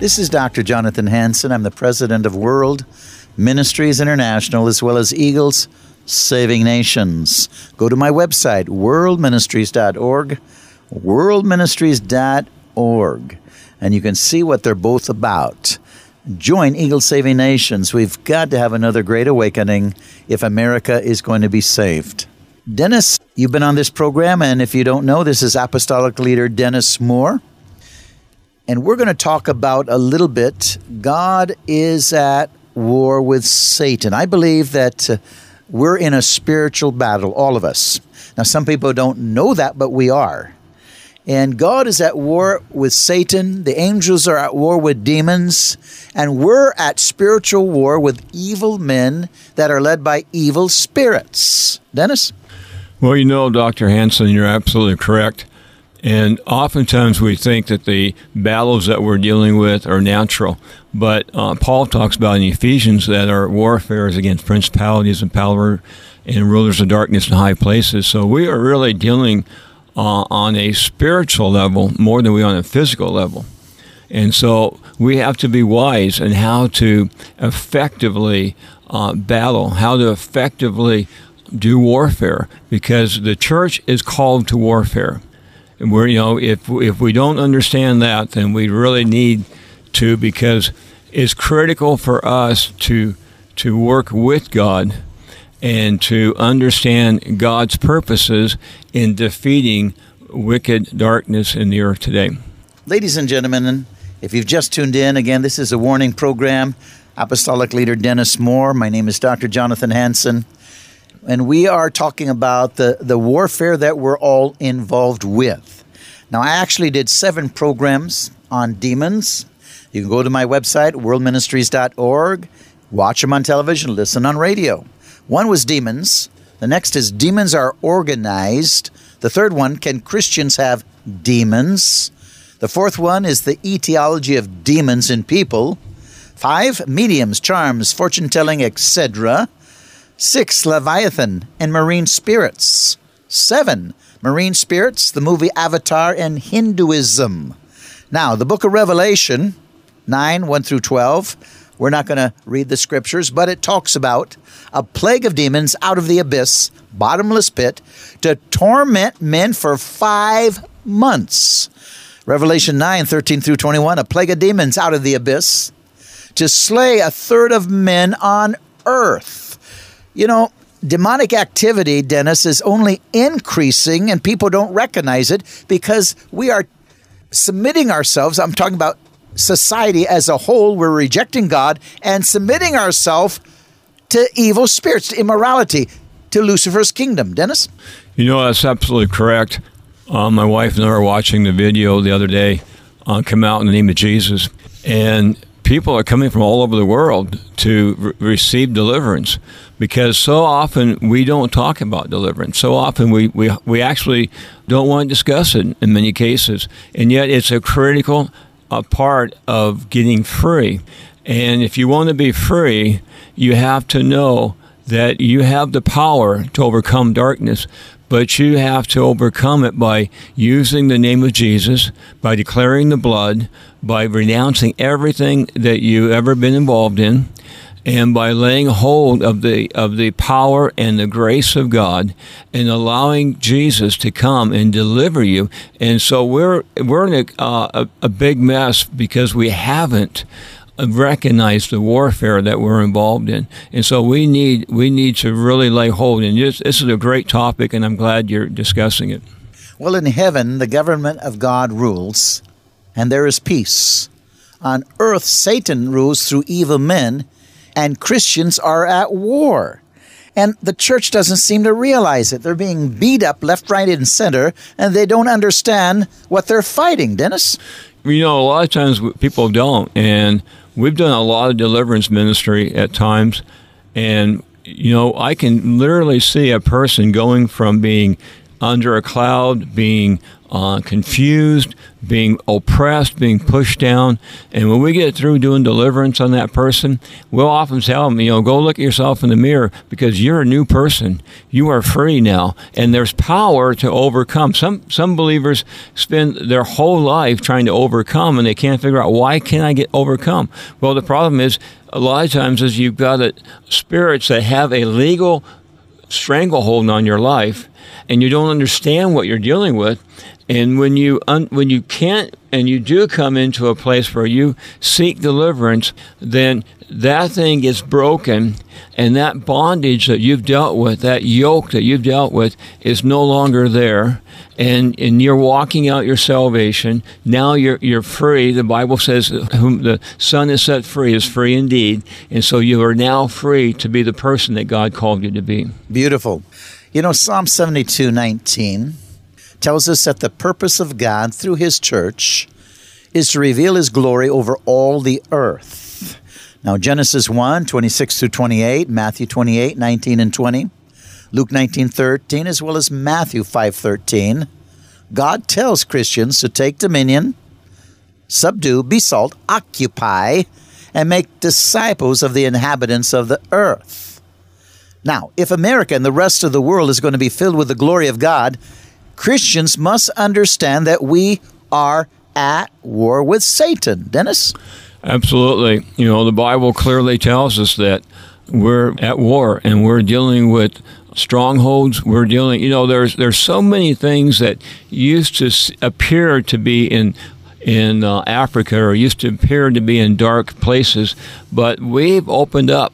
This is Dr. Jonathan Hansen. I'm the president of World Ministries International as well as Eagles Saving Nations. Go to my website, worldministries.org worldministries.org, and you can see what they're both about. Join Eagle Saving Nations. We've got to have another great awakening if America is going to be saved. Dennis, you've been on this program, and if you don't know, this is Apostolic Leader Dennis Moore. And we're going to talk about a little bit God is at war with Satan. I believe that uh, we're in a spiritual battle, all of us. Now, some people don't know that, but we are. And God is at war with Satan. The angels are at war with demons. And we're at spiritual war with evil men that are led by evil spirits. Dennis? Well, you know, Dr. Hansen, you're absolutely correct. And oftentimes we think that the battles that we're dealing with are natural. But uh, Paul talks about in Ephesians that our warfare is against principalities and power and rulers of darkness in high places. So we are really dealing uh, on a spiritual level more than we on a physical level. And so we have to be wise in how to effectively uh, battle, how to effectively do warfare, because the church is called to warfare. We're, you know, if if we don't understand that, then we really need to, because it's critical for us to to work with God and to understand God's purposes in defeating wicked darkness in the earth today. Ladies and gentlemen, if you've just tuned in, again, this is a warning program. Apostolic Leader Dennis Moore. My name is Dr. Jonathan Hansen. And we are talking about the, the warfare that we're all involved with. Now, I actually did seven programs on demons. You can go to my website, worldministries.org, watch them on television, listen on radio. One was demons. The next is demons are organized. The third one, can Christians have demons? The fourth one is the etiology of demons in people. Five, mediums, charms, fortune telling, etc. Six, Leviathan and marine spirits. Seven, marine spirits, the movie Avatar, and Hinduism. Now, the book of Revelation, 9, 1 through 12 we're not going to read the scriptures, but it talks about a plague of demons out of the abyss, bottomless pit, to torment men for five months. Revelation 9, 13 through 21, a plague of demons out of the abyss, to slay a third of men on earth. You know, demonic activity, Dennis, is only increasing and people don't recognize it because we are submitting ourselves. I'm talking about society as a whole, we're rejecting God and submitting ourselves to evil spirits, to immorality, to Lucifer's kingdom. Dennis? You know, that's absolutely correct. Uh, my wife and I were watching the video the other day uh, come out in the name of Jesus, and people are coming from all over the world to re- receive deliverance because so often we don't talk about deliverance. So often we, we, we actually don't want to discuss it in many cases, and yet it's a critical a part of getting free. And if you want to be free, you have to know that you have the power to overcome darkness, but you have to overcome it by using the name of Jesus, by declaring the blood, by renouncing everything that you've ever been involved in, and by laying hold of the of the power and the grace of God and allowing Jesus to come and deliver you. And so we're we're in a, uh, a, a big mess because we haven't recognized the warfare that we're involved in. And so we need we need to really lay hold. And this, this is a great topic, and I'm glad you're discussing it. Well, in heaven, the government of God rules, and there is peace. On earth, Satan rules through evil men and Christians are at war. And the church doesn't seem to realize it. They're being beat up left, right, and center, and they don't understand what they're fighting, Dennis. You know, a lot of times people don't. And we've done a lot of deliverance ministry at times. And, you know, I can literally see a person going from being under a cloud, being uh, confused, being oppressed, being pushed down. And when we get through doing deliverance on that person, we'll often tell them, you know, go look at yourself in the mirror because you're a new person. You are free now. And there's power to overcome. Some, some believers spend their whole life trying to overcome and they can't figure out why can I get overcome? Well, the problem is a lot of times is you've got a, spirits that have a legal stranglehold on your life and you don't understand what you're dealing with and when you un, when you can't and you do come into a place where you seek deliverance, then that thing gets broken and that bondage that you've dealt with, that yoke that you've dealt with is no longer there. And, and you're walking out your salvation. Now you're, you're free. The Bible says, whom the Son is set free is free indeed. And so you are now free to be the person that God called you to be. Beautiful. You know, Psalm 72 19 tells us that the purpose of God through His church is to reveal His glory over all the earth. Now, Genesis 1 26 through 28, Matthew 28 19 and 20, Luke 19 13, as well as Matthew 5 13, God tells Christians to take dominion, subdue, be salt, occupy, and make disciples of the inhabitants of the earth. Now, if America and the rest of the world is going to be filled with the glory of God, Christians must understand that we are at war with Satan. Dennis? Absolutely. You know, the Bible clearly tells us that we're at war and we're dealing with strongholds we're dealing you know there's there's so many things that used to appear to be in in uh, Africa or used to appear to be in dark places but we've opened up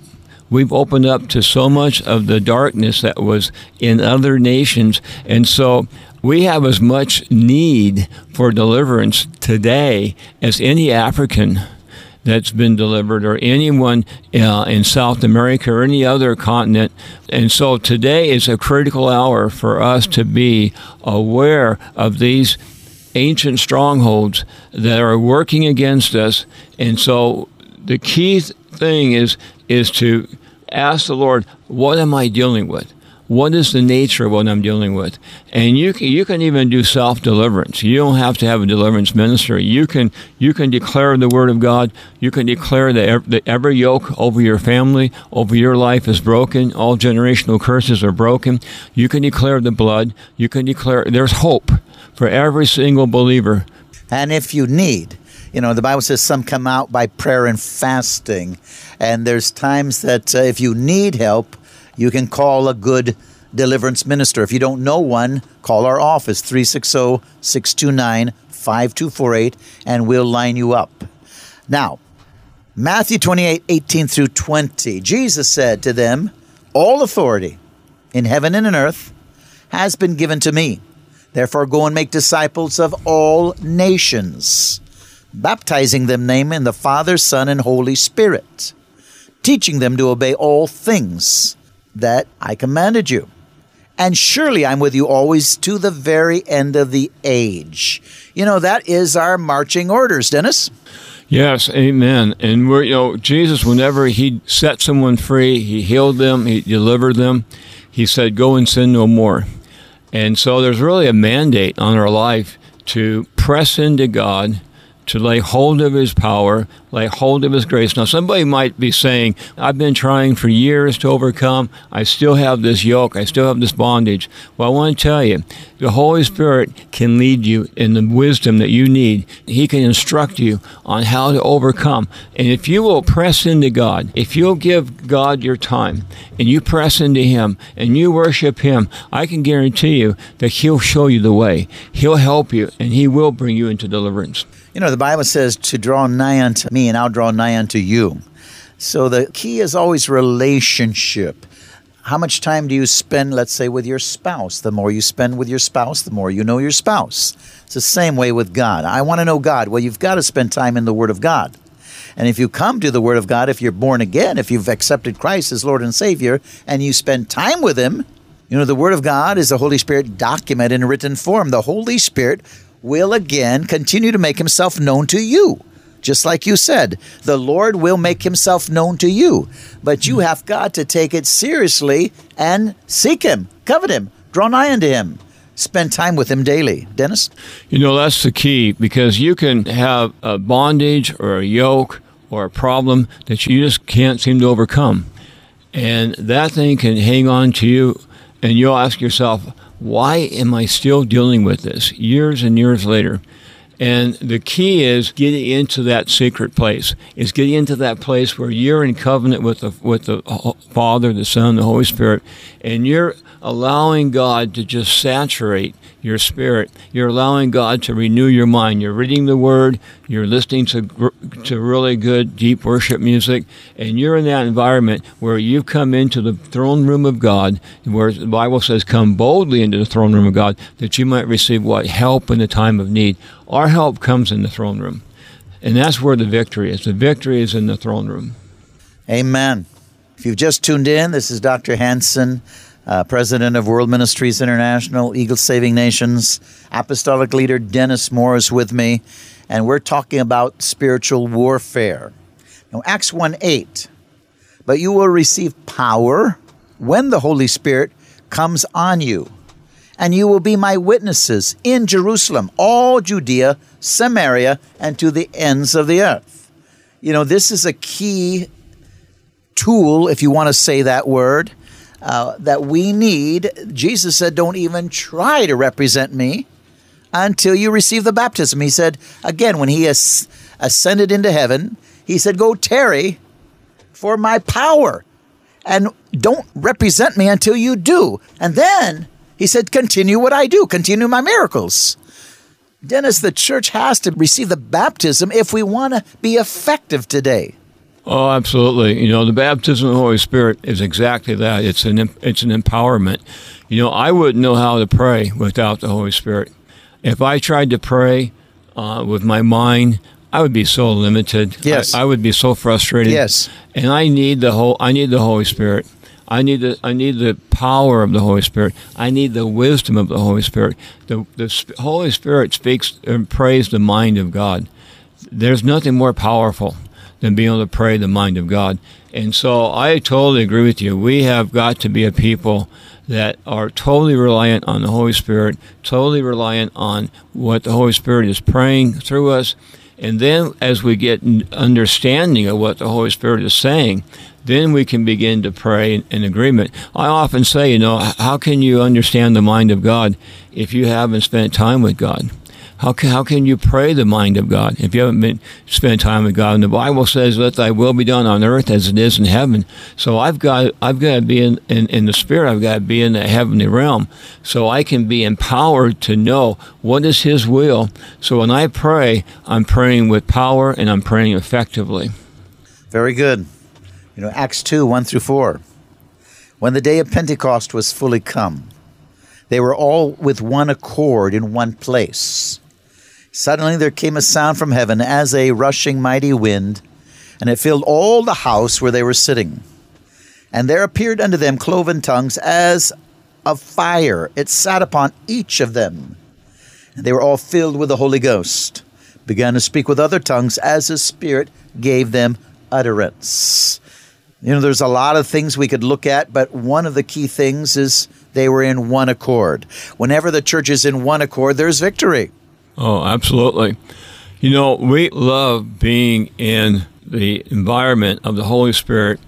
we've opened up to so much of the darkness that was in other nations and so we have as much need for deliverance today as any African that's been delivered or anyone uh, in South America or any other continent. And so today is a critical hour for us to be aware of these ancient strongholds that are working against us. And so the key thing is is to ask the Lord, what am I dealing with? What is the nature of what I'm dealing with? And you can, you can even do self deliverance. You don't have to have a deliverance ministry. You can you can declare the word of God. You can declare that, that every yoke over your family, over your life is broken. All generational curses are broken. You can declare the blood. You can declare there's hope for every single believer. And if you need, you know, the Bible says some come out by prayer and fasting. And there's times that uh, if you need help, you can call a good deliverance minister. If you don't know one, call our office 360 629 5248 and we'll line you up. Now, Matthew 28 18 through 20. Jesus said to them, All authority in heaven and in earth has been given to me. Therefore, go and make disciples of all nations, baptizing them name in the Father, Son, and Holy Spirit, teaching them to obey all things that I commanded you. And surely I'm with you always to the very end of the age. You know, that is our marching orders, Dennis. Yes, amen. And we're, you know, Jesus, whenever he set someone free, he healed them, he delivered them, he said, go and sin no more. And so there's really a mandate on our life to press into God, to lay hold of His power, lay hold of His grace. Now, somebody might be saying, I've been trying for years to overcome. I still have this yoke. I still have this bondage. Well, I want to tell you, the Holy Spirit can lead you in the wisdom that you need. He can instruct you on how to overcome. And if you will press into God, if you'll give God your time and you press into Him and you worship Him, I can guarantee you that He'll show you the way. He'll help you and He will bring you into deliverance. You know, the Bible says to draw nigh unto me, and I'll draw nigh unto you. So the key is always relationship. How much time do you spend, let's say, with your spouse? The more you spend with your spouse, the more you know your spouse. It's the same way with God. I want to know God. Well, you've got to spend time in the Word of God. And if you come to the Word of God, if you're born again, if you've accepted Christ as Lord and Savior, and you spend time with Him, you know, the Word of God is the Holy Spirit document in written form. The Holy Spirit will again continue to make himself known to you. Just like you said, the Lord will make himself known to you. But you have got to take it seriously and seek him, covet him, draw nigh unto him, spend time with him daily. Dennis? You know, that's the key because you can have a bondage or a yoke or a problem that you just can't seem to overcome. And that thing can hang on to you, and you'll ask yourself, why am I still dealing with this years and years later? And the key is getting into that secret place. Is getting into that place where you're in covenant with the with the Father, the Son, the Holy Spirit, and you're allowing God to just saturate your spirit. You're allowing God to renew your mind. You're reading the Word. You're listening to to really good deep worship music, and you're in that environment where you've come into the throne room of God, where the Bible says, "Come boldly into the throne room of God, that you might receive what help in the time of need." Our help comes in the throne room, and that's where the victory is. The victory is in the throne room. Amen. If you've just tuned in, this is Dr. Hansen uh, president of World Ministries International, Eagle Saving Nations, apostolic leader Dennis Moore is with me, and we're talking about spiritual warfare. Now, Acts 1 8, but you will receive power when the Holy Spirit comes on you, and you will be my witnesses in Jerusalem, all Judea, Samaria, and to the ends of the earth. You know, this is a key tool, if you want to say that word, uh, that we need. Jesus said, Don't even try to represent me until you receive the baptism. He said, again, when he has ascended into heaven, he said, Go tarry for my power and don't represent me until you do. And then he said, Continue what I do, continue my miracles. Dennis, the church has to receive the baptism if we want to be effective today. Oh, absolutely. You know, the baptism of the Holy Spirit is exactly that. It's an it's an empowerment. You know, I wouldn't know how to pray without the Holy Spirit. If I tried to pray uh, with my mind, I would be so limited. Yes, I, I, would be so frustrated. Yes, and I need the whole. I need the Holy Spirit. I need the I need the power of the Holy Spirit. I need the wisdom of the Holy Spirit. The the Holy Spirit speaks and prays the mind of God. There's nothing more powerful than being able to pray the mind of God. And so I totally agree with you. We have got to be a people that are totally reliant on the Holy Spirit, totally reliant on what the Holy Spirit is praying through us. And then as we get understanding of what the Holy Spirit is saying, then we can begin to pray in agreement. I often say, you know, how can you understand the mind of God if you haven't spent time with God? How can, how can you pray the mind of God if you haven't been spent time with God? And the Bible says, "Let Thy will be done on earth as it is in heaven." So I've got I've got to be in, in, in the spirit. I've got to be in the heavenly realm, so I can be empowered to know what is His will. So when I pray, I'm praying with power and I'm praying effectively. Very good. You know, Acts two one through four. When the day of Pentecost was fully come, they were all with one accord in one place. Suddenly there came a sound from heaven as a rushing mighty wind, and it filled all the house where they were sitting. And there appeared unto them cloven tongues as of fire. It sat upon each of them. And they were all filled with the Holy Ghost, began to speak with other tongues as the Spirit gave them utterance. You know, there's a lot of things we could look at, but one of the key things is they were in one accord. Whenever the church is in one accord, there's victory. Oh, absolutely. You know, we love being in the environment of the Holy Spirit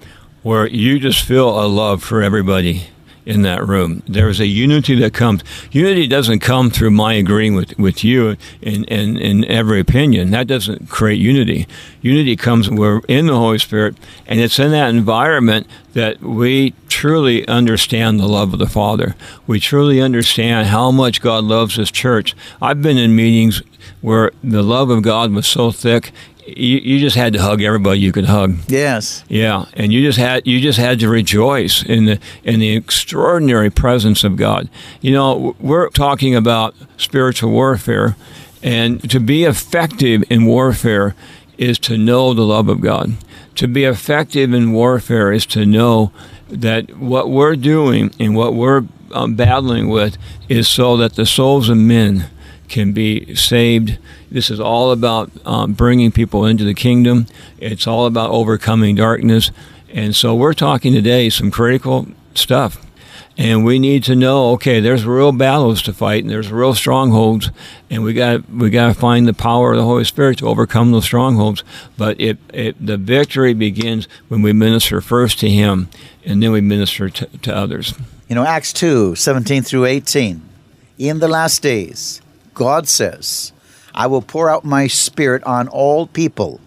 where you just feel a love for everybody in that room. There's a unity that comes. Unity doesn't come through my agreeing with, with you in, in, in every opinion. That doesn't create unity. Unity comes when we're in the Holy Spirit, and it's in that environment that we truly understand the love of the Father. We truly understand how much God loves His church. I've been in meetings where the love of God was so thick you, you just had to hug everybody you could hug. Yes. Yeah, and you just had you just had to rejoice in the in the extraordinary presence of God. You know, we're talking about spiritual warfare, and to be effective in warfare is to know the love of God. To be effective in warfare is to know that what we're doing and what we're um, battling with is so that the souls of men can be saved. This is all about um, bringing people into the kingdom. It's all about overcoming darkness. And so we're talking today some critical stuff. And we need to know, okay, there's real battles to fight, and there's real strongholds, and we got we got to find the power of the Holy Spirit to overcome those strongholds. But it, it the victory begins when we minister first to Him, and then we minister to, to others. You know, Acts 2 17 through 18. In the last days, God says, I will pour out my spirit on all people.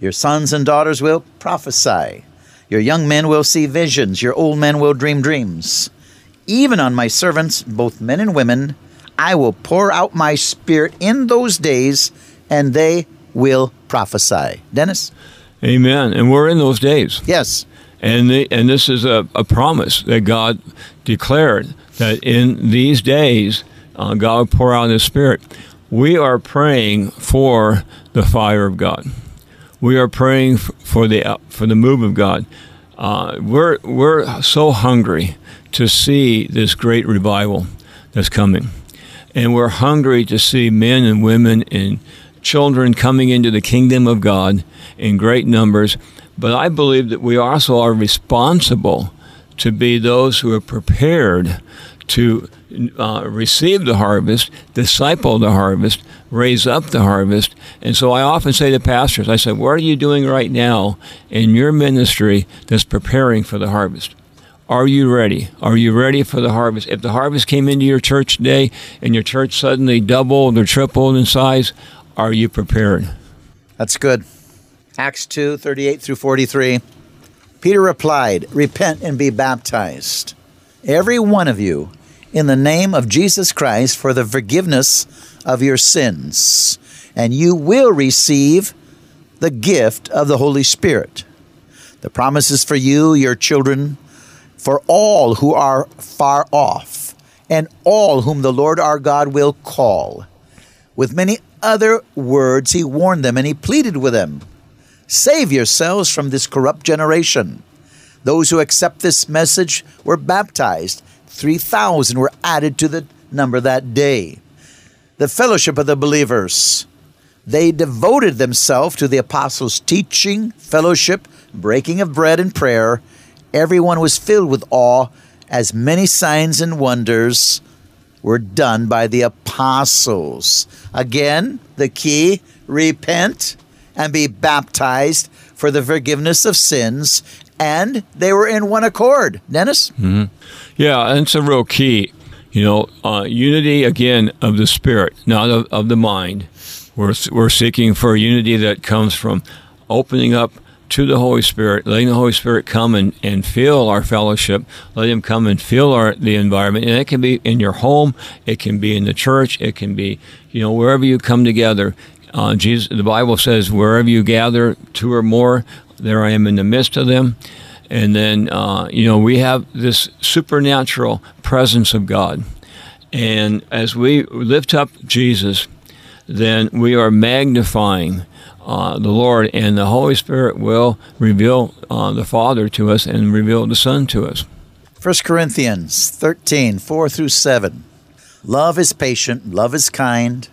Your sons and daughters will prophesy. Your young men will see visions. Your old men will dream dreams. Even on my servants, both men and women, I will pour out my spirit in those days, and they will prophesy. Dennis? Amen. And we're in those days. Yes. And, the, and this is a, a promise that God declared that in these days, uh, God pour out His Spirit. We are praying for the fire of God. We are praying for the uh, for the move of God. Uh, we're we're so hungry to see this great revival that's coming, and we're hungry to see men and women and children coming into the kingdom of God in great numbers. But I believe that we also are responsible to be those who are prepared to uh, receive the harvest, disciple the harvest, raise up the harvest. And so I often say to pastors, I say, what are you doing right now in your ministry that's preparing for the harvest? Are you ready? Are you ready for the harvest? If the harvest came into your church today and your church suddenly doubled or tripled in size, are you prepared? That's good. Acts 2 38 through 43. Peter replied, Repent and be baptized, every one of you, in the name of Jesus Christ for the forgiveness of your sins, and you will receive the gift of the Holy Spirit. The promise is for you, your children, for all who are far off, and all whom the Lord our God will call. With many other words, he warned them and he pleaded with them Save yourselves from this corrupt generation. Those who accept this message were baptized 3,000 were added to the number that day. The fellowship of the believers. They devoted themselves to the apostles' teaching, fellowship, breaking of bread, and prayer. Everyone was filled with awe as many signs and wonders were done by the apostles. Again, the key repent and be baptized for the forgiveness of sins, and they were in one accord. Dennis? Mm-hmm. Yeah, it's a real key. You know, uh, unity again of the spirit, not of, of the mind. We're, we're seeking for unity that comes from opening up to the Holy Spirit, letting the Holy Spirit come and, and fill our fellowship, let Him come and fill our the environment. And it can be in your home, it can be in the church, it can be, you know, wherever you come together. Uh, Jesus, the Bible says, wherever you gather two or more, there I am in the midst of them. And then, uh, you know, we have this supernatural presence of God. And as we lift up Jesus, then we are magnifying uh, the Lord, and the Holy Spirit will reveal uh, the Father to us and reveal the Son to us. 1 Corinthians 13, 4 through 7. Love is patient, love is kind,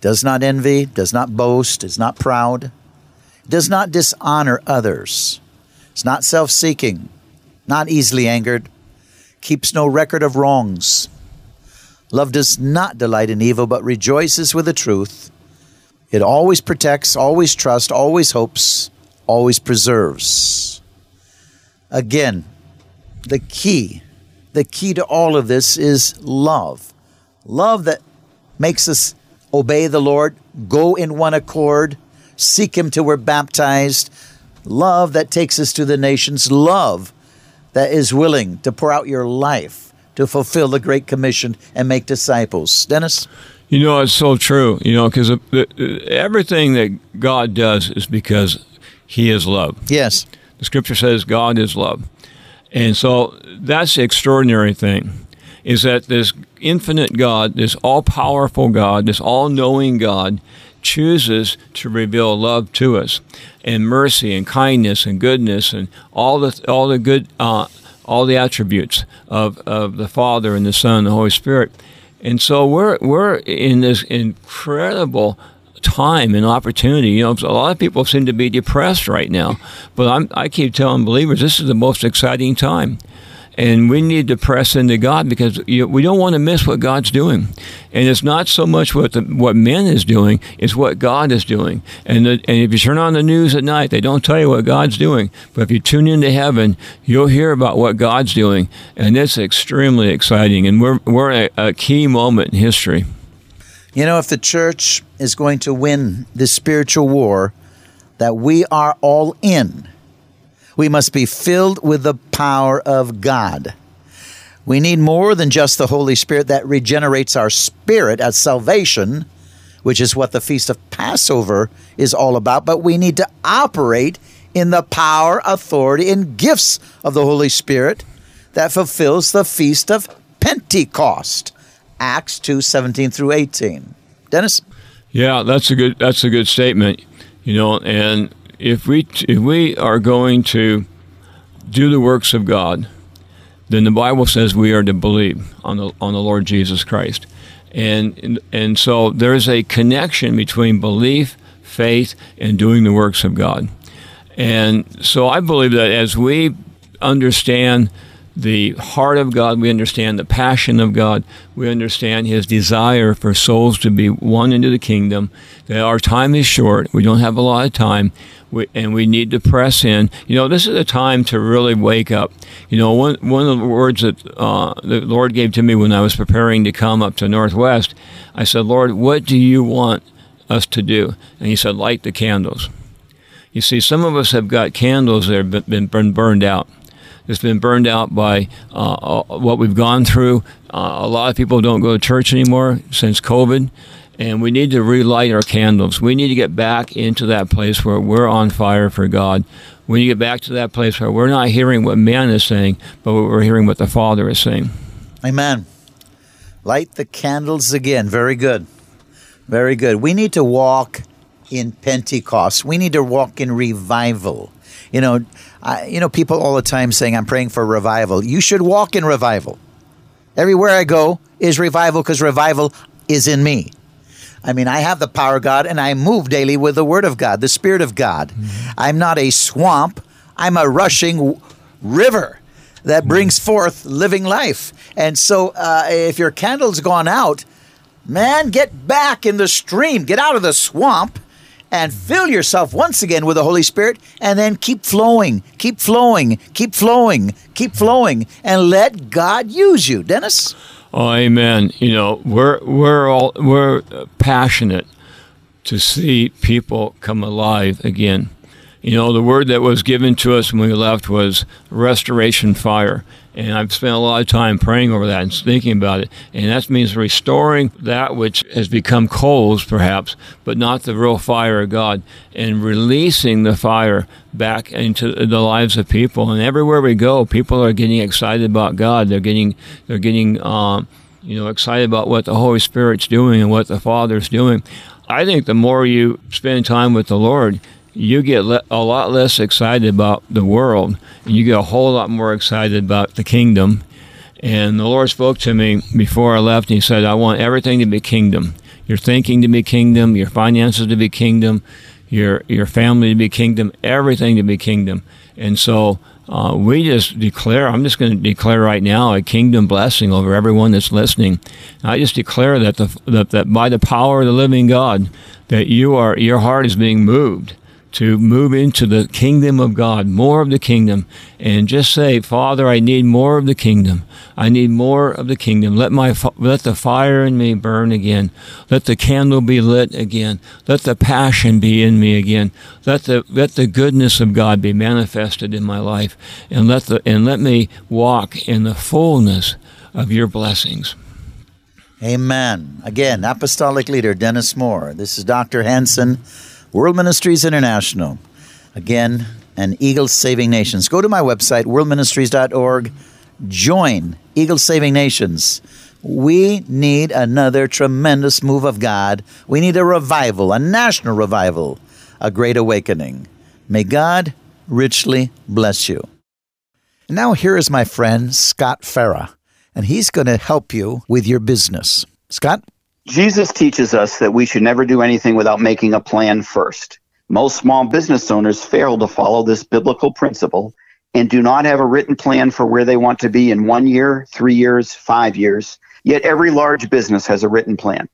does not envy, does not boast, is not proud, does not dishonor others is not self seeking, not easily angered, keeps no record of wrongs. Love does not delight in evil, but rejoices with the truth. It always protects, always trusts, always hopes, always preserves. Again, the key, the key to all of this is love. Love that makes us obey the Lord, go in one accord, seek Him till we're baptized. Love that takes us to the nations. Love that is willing to pour out your life to fulfill the Great Commission and make disciples. Dennis? You know, it's so true, you know, because everything that God does is because He is love. Yes. The scripture says God is love. And so that's the extraordinary thing is that this infinite God, this all powerful God, this all knowing God, chooses to reveal love to us and mercy and kindness and goodness and all the all the good uh, all the attributes of, of the Father and the Son and the Holy Spirit. And so we're we're in this incredible time and opportunity. You know, a lot of people seem to be depressed right now, but I'm, I keep telling believers this is the most exciting time and we need to press into God because you, we don't want to miss what God's doing. And it's not so much what the, what men is doing; it's what God is doing. And the, and if you turn on the news at night, they don't tell you what God's doing. But if you tune into heaven, you'll hear about what God's doing, and it's extremely exciting. And we're we're at a key moment in history. You know, if the church is going to win this spiritual war that we are all in we must be filled with the power of God. We need more than just the Holy Spirit that regenerates our spirit as salvation, which is what the Feast of Passover is all about, but we need to operate in the power, authority, and gifts of the Holy Spirit that fulfills the Feast of Pentecost. Acts 2 17 through 18. Dennis? Yeah, that's a good that's a good statement. You know, and if we if we are going to do the works of God, then the Bible says we are to believe on the on the Lord Jesus Christ, and and so there's a connection between belief, faith, and doing the works of God, and so I believe that as we understand the heart of God, we understand the passion of God, we understand His desire for souls to be won into the kingdom. That our time is short, we don't have a lot of time we, and we need to press in. You know, this is a time to really wake up. You know, one one of the words that uh, the Lord gave to me when I was preparing to come up to Northwest, I said, Lord, what do you want us to do? And He said, light the candles. You see, some of us have got candles that have been, been burned out. It's been burned out by uh, uh, what we've gone through. Uh, a lot of people don't go to church anymore since COVID and we need to relight our candles. We need to get back into that place where we're on fire for God. We need to get back to that place where we're not hearing what man is saying, but we're hearing what the Father is saying. Amen. Light the candles again. Very good. Very good. We need to walk in Pentecost. We need to walk in revival. You know, I, you know, people all the time saying, "I'm praying for revival." You should walk in revival. Everywhere I go is revival because revival is in me. I mean, I have the power of God and I move daily with the Word of God, the Spirit of God. Mm-hmm. I'm not a swamp, I'm a rushing river that brings mm-hmm. forth living life. And so, uh, if your candle's gone out, man, get back in the stream, get out of the swamp. And fill yourself once again with the Holy Spirit, and then keep flowing, keep flowing, keep flowing, keep flowing, and let God use you. Dennis? Oh, amen. You know, we're we're all we're passionate to see people come alive again. You know, the word that was given to us when we left was restoration fire. And I've spent a lot of time praying over that and thinking about it. And that means restoring that which has become coals, perhaps, but not the real fire of God, and releasing the fire back into the lives of people. And everywhere we go, people are getting excited about God. They're getting, they're getting, um, you know, excited about what the Holy Spirit's doing and what the Father's doing. I think the more you spend time with the Lord, you get le- a lot less excited about the world and you get a whole lot more excited about the kingdom. And the Lord spoke to me before I left and He said, I want everything to be kingdom. Your thinking to be kingdom, your finances to be kingdom, your your family to be kingdom, everything to be kingdom. And so uh, we just declare, I'm just going to declare right now a kingdom blessing over everyone that's listening. I just declare that, the, that, that by the power of the living God, that you are, your heart is being moved to move into the kingdom of God, more of the kingdom, and just say, Father, I need more of the kingdom. I need more of the kingdom. Let my let the fire in me burn again. Let the candle be lit again. Let the passion be in me again. Let the let the goodness of God be manifested in my life, and let the and let me walk in the fullness of your blessings. Amen. Again, Apostolic Leader Dennis Moore. This is Dr. Hanson World Ministries International. Again, an Eagle Saving Nations. Go to my website, worldministries.org. Join Eagle Saving Nations. We need another tremendous move of God. We need a revival, a national revival, a great awakening. May God richly bless you. Now, here is my friend Scott Farah, and he's going to help you with your business. Scott? Jesus teaches us that we should never do anything without making a plan first. Most small business owners fail to follow this biblical principle and do not have a written plan for where they want to be in one year, three years, five years. Yet every large business has a written plan.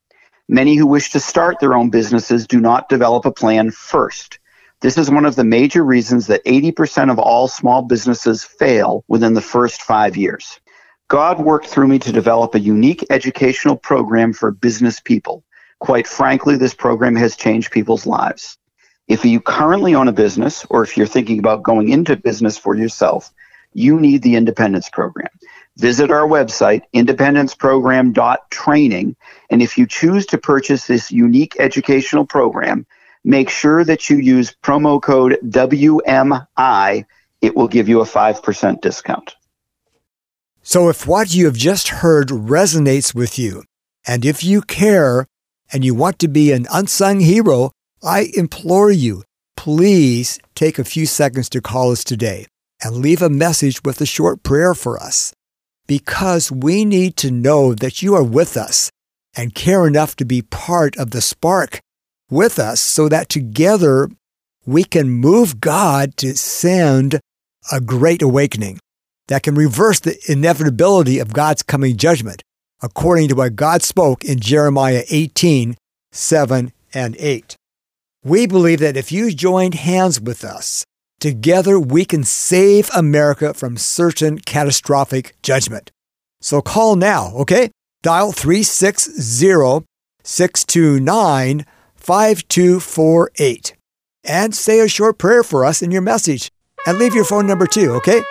Many who wish to start their own businesses do not develop a plan first. This is one of the major reasons that 80% of all small businesses fail within the first five years. God worked through me to develop a unique educational program for business people. Quite frankly, this program has changed people's lives. If you currently own a business or if you're thinking about going into business for yourself, you need the Independence Program. Visit our website, independenceprogram.training, and if you choose to purchase this unique educational program, make sure that you use promo code WMI. It will give you a 5% discount. So if what you have just heard resonates with you, and if you care and you want to be an unsung hero, I implore you, please take a few seconds to call us today and leave a message with a short prayer for us. Because we need to know that you are with us and care enough to be part of the spark with us so that together we can move God to send a great awakening that can reverse the inevitability of God's coming judgment, according to what God spoke in Jeremiah 18 7 and 8. We believe that if you join hands with us, together we can save America from certain catastrophic judgment. So call now, okay? Dial 360 629 5248 and say a short prayer for us in your message and leave your phone number too, okay?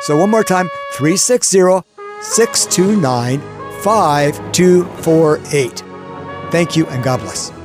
So, one more time 360 629 5248. Thank you and God bless.